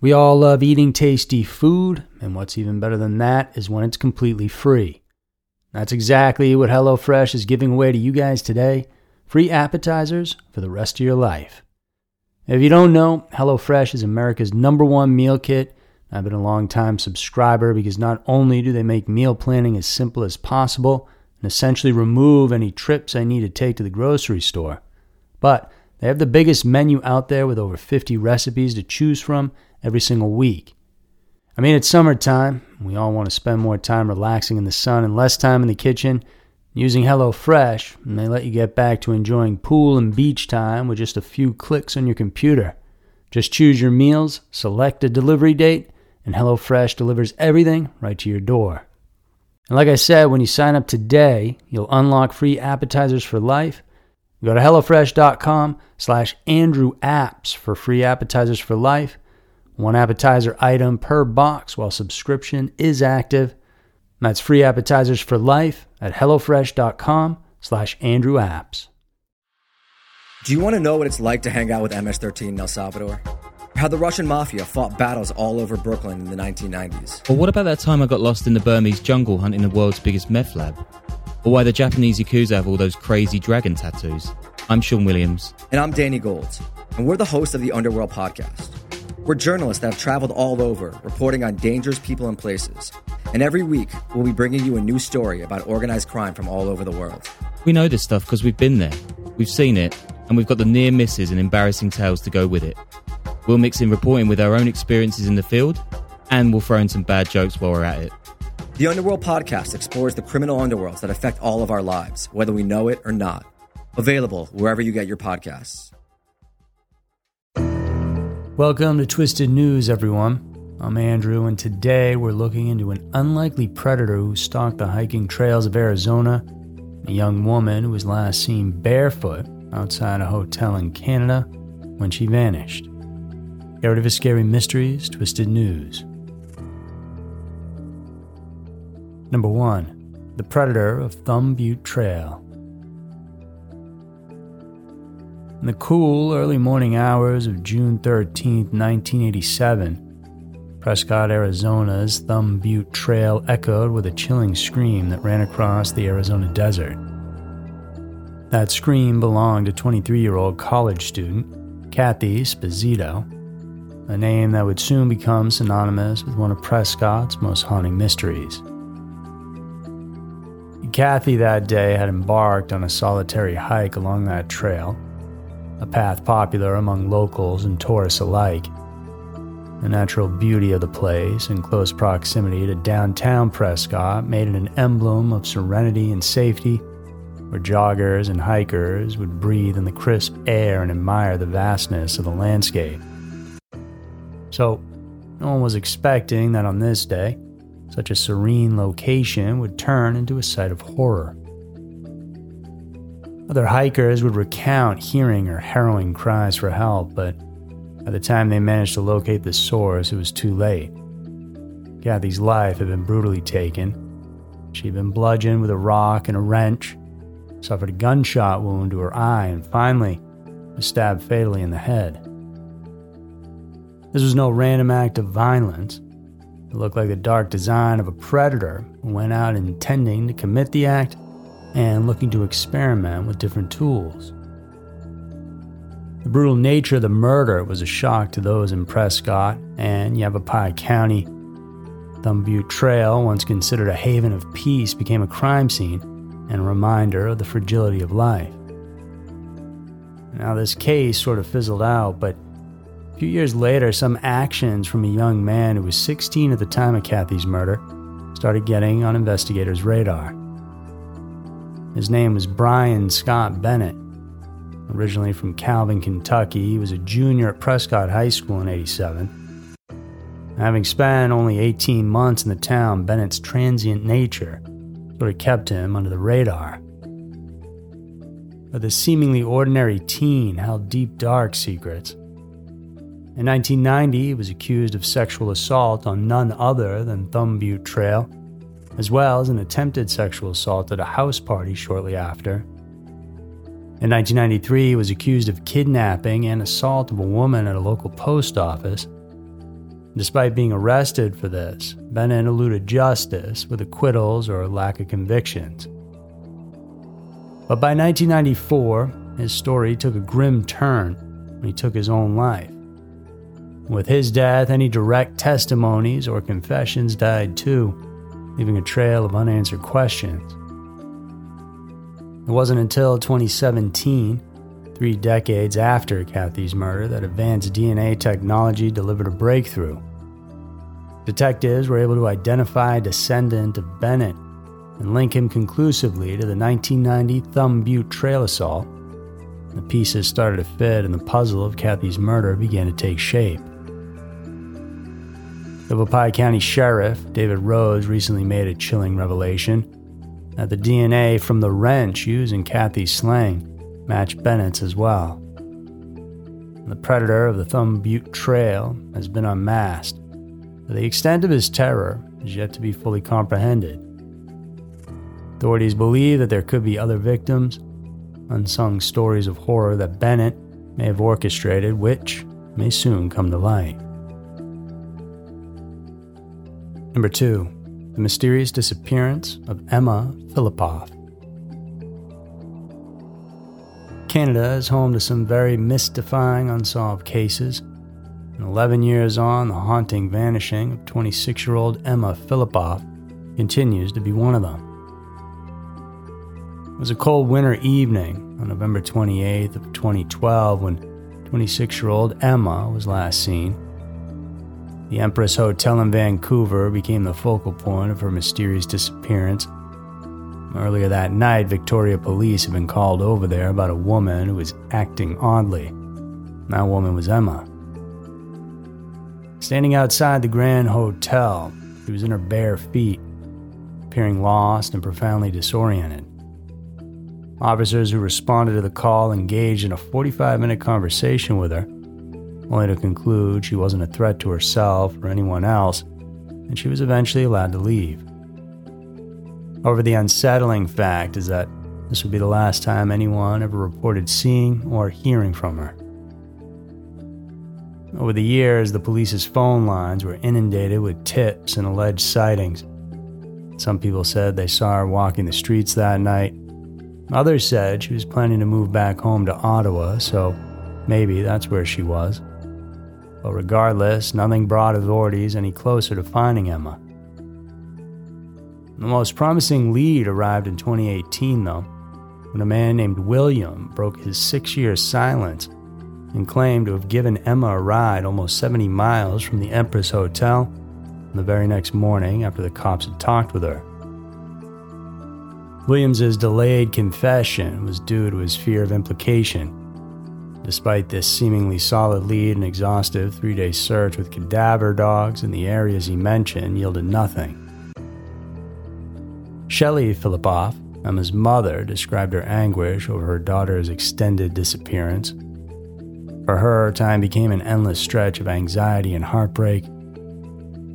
We all love eating tasty food, and what's even better than that is when it's completely free. That's exactly what HelloFresh is giving away to you guys today free appetizers for the rest of your life. If you don't know, HelloFresh is America's number one meal kit. I've been a long time subscriber because not only do they make meal planning as simple as possible and essentially remove any trips I need to take to the grocery store, but they have the biggest menu out there with over 50 recipes to choose from every single week. I mean, it's summertime. We all want to spend more time relaxing in the sun and less time in the kitchen. Using HelloFresh, and they let you get back to enjoying pool and beach time with just a few clicks on your computer. Just choose your meals, select a delivery date, and HelloFresh delivers everything right to your door. And like I said, when you sign up today, you'll unlock free appetizers for life. Go to HelloFresh.com slash Andrew Apps for free appetizers for life one appetizer item per box while subscription is active. That's free appetizers for life at HelloFresh.com slash Andrew Apps. Do you want to know what it's like to hang out with MS-13 in El Salvador? How the Russian mafia fought battles all over Brooklyn in the 1990s? Or what about that time I got lost in the Burmese jungle hunting the world's biggest meth lab? Or why the Japanese Yakuza have all those crazy dragon tattoos? I'm Sean Williams. And I'm Danny Gold. And we're the hosts of the Underworld Podcast. We're journalists that have traveled all over, reporting on dangerous people and places. And every week, we'll be bringing you a new story about organized crime from all over the world. We know this stuff because we've been there, we've seen it, and we've got the near misses and embarrassing tales to go with it. We'll mix in reporting with our own experiences in the field, and we'll throw in some bad jokes while we're at it. The Underworld podcast explores the criminal underworlds that affect all of our lives, whether we know it or not. Available wherever you get your podcasts. Welcome to Twisted News, everyone. I'm Andrew, and today we're looking into an unlikely predator who stalked the hiking trails of Arizona, a young woman who was last seen barefoot outside a hotel in Canada when she vanished. Get rid of his scary mysteries, Twisted News. Number 1 The Predator of Thumb Butte Trail. In the cool, early morning hours of June 13, 1987, Prescott, Arizona's Thumb Butte Trail echoed with a chilling scream that ran across the Arizona desert. That scream belonged to 23 year old college student Kathy Sposito, a name that would soon become synonymous with one of Prescott's most haunting mysteries. Kathy that day had embarked on a solitary hike along that trail a path popular among locals and tourists alike. The natural beauty of the place and close proximity to downtown Prescott made it an emblem of serenity and safety, where joggers and hikers would breathe in the crisp air and admire the vastness of the landscape. So, no one was expecting that on this day, such a serene location would turn into a site of horror. Other hikers would recount hearing her harrowing cries for help, but by the time they managed to locate the source, it was too late. Kathy's life had been brutally taken. She'd been bludgeoned with a rock and a wrench, suffered a gunshot wound to her eye, and finally was stabbed fatally in the head. This was no random act of violence. It looked like the dark design of a predator who went out intending to commit the act and looking to experiment with different tools. The brutal nature of the murder was a shock to those in Prescott and Yavapai County. Thumb Butte Trail, once considered a haven of peace, became a crime scene and a reminder of the fragility of life. Now, this case sort of fizzled out, but a few years later, some actions from a young man who was 16 at the time of Kathy's murder started getting on investigators' radar. His name was Brian Scott Bennett. Originally from Calvin, Kentucky, he was a junior at Prescott High School in 87. Having spent only 18 months in the town, Bennett's transient nature sort of kept him under the radar. But the seemingly ordinary teen held deep, dark secrets. In 1990, he was accused of sexual assault on none other than Thumb Butte Trail, as well as an attempted sexual assault at a house party shortly after. In 1993, he was accused of kidnapping and assault of a woman at a local post office. Despite being arrested for this, Bennett eluded justice with acquittals or lack of convictions. But by 1994, his story took a grim turn when he took his own life. With his death, any direct testimonies or confessions died too, leaving a trail of unanswered questions. It wasn't until 2017, three decades after Kathy's murder, that advanced DNA technology delivered a breakthrough. Detectives were able to identify a descendant of Bennett and link him conclusively to the 1990 Thumb Butte trail assault. The pieces started to fit, and the puzzle of Kathy's murder began to take shape. The Yavapai County Sheriff, David Rhodes, recently made a chilling revelation that the DNA from the wrench used in Kathy's slaying matched Bennett's as well. The predator of the Thumb Butte Trail has been unmasked, but the extent of his terror is yet to be fully comprehended. Authorities believe that there could be other victims, unsung stories of horror that Bennett may have orchestrated, which may soon come to light. Number two, the mysterious disappearance of Emma Fillipoff. Canada is home to some very mystifying unsolved cases. And 11 years on, the haunting vanishing of 26 year old Emma Fillipoff continues to be one of them. It was a cold winter evening on November 28th of 2012 when 26-year-old Emma was last seen. The Empress Hotel in Vancouver became the focal point of her mysterious disappearance. Earlier that night, Victoria police had been called over there about a woman who was acting oddly. That woman was Emma. Standing outside the Grand Hotel, she was in her bare feet, appearing lost and profoundly disoriented. Officers who responded to the call engaged in a 45 minute conversation with her, only to conclude she wasn't a threat to herself or anyone else, and she was eventually allowed to leave. However, the unsettling fact is that this would be the last time anyone ever reported seeing or hearing from her. Over the years, the police's phone lines were inundated with tips and alleged sightings. Some people said they saw her walking the streets that night, Others said she was planning to move back home to Ottawa, so maybe that's where she was. But regardless, nothing brought authorities any closer to finding Emma. The most promising lead arrived in 2018, though, when a man named William broke his six year silence and claimed to have given Emma a ride almost 70 miles from the Empress Hotel on the very next morning after the cops had talked with her. Williams's delayed confession was due to his fear of implication. Despite this seemingly solid lead, an exhaustive three day search with cadaver dogs in the areas he mentioned yielded nothing. Shelley Fillipoff, Emma's mother, described her anguish over her daughter's extended disappearance. For her, time became an endless stretch of anxiety and heartbreak.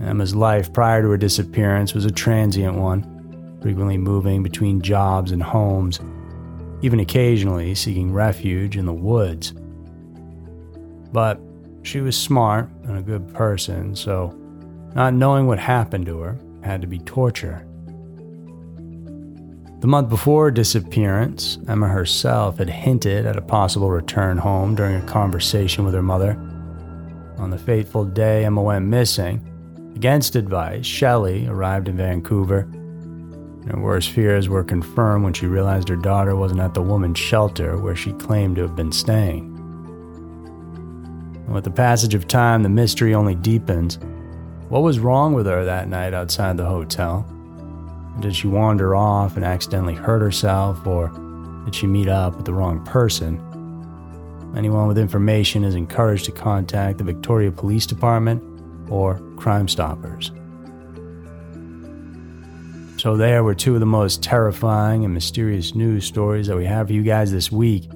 Emma's life prior to her disappearance was a transient one frequently moving between jobs and homes, even occasionally seeking refuge in the woods. But she was smart and a good person, so not knowing what happened to her had to be torture. The month before her disappearance, Emma herself had hinted at a possible return home during a conversation with her mother. On the fateful day Emma went missing, against advice, Shelley arrived in Vancouver. Her worst fears were confirmed when she realized her daughter wasn't at the woman's shelter where she claimed to have been staying. And with the passage of time, the mystery only deepens. What was wrong with her that night outside the hotel? Did she wander off and accidentally hurt herself, or did she meet up with the wrong person? Anyone with information is encouraged to contact the Victoria Police Department or Crime Stoppers. So, there were two of the most terrifying and mysterious news stories that we have for you guys this week.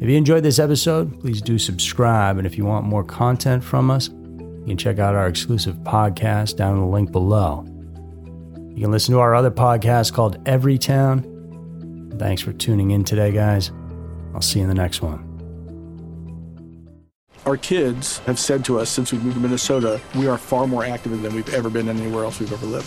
If you enjoyed this episode, please do subscribe. And if you want more content from us, you can check out our exclusive podcast down in the link below. You can listen to our other podcast called Every Town. Thanks for tuning in today, guys. I'll see you in the next one. Our kids have said to us since we moved to Minnesota, we are far more active than we've ever been anywhere else we've ever lived.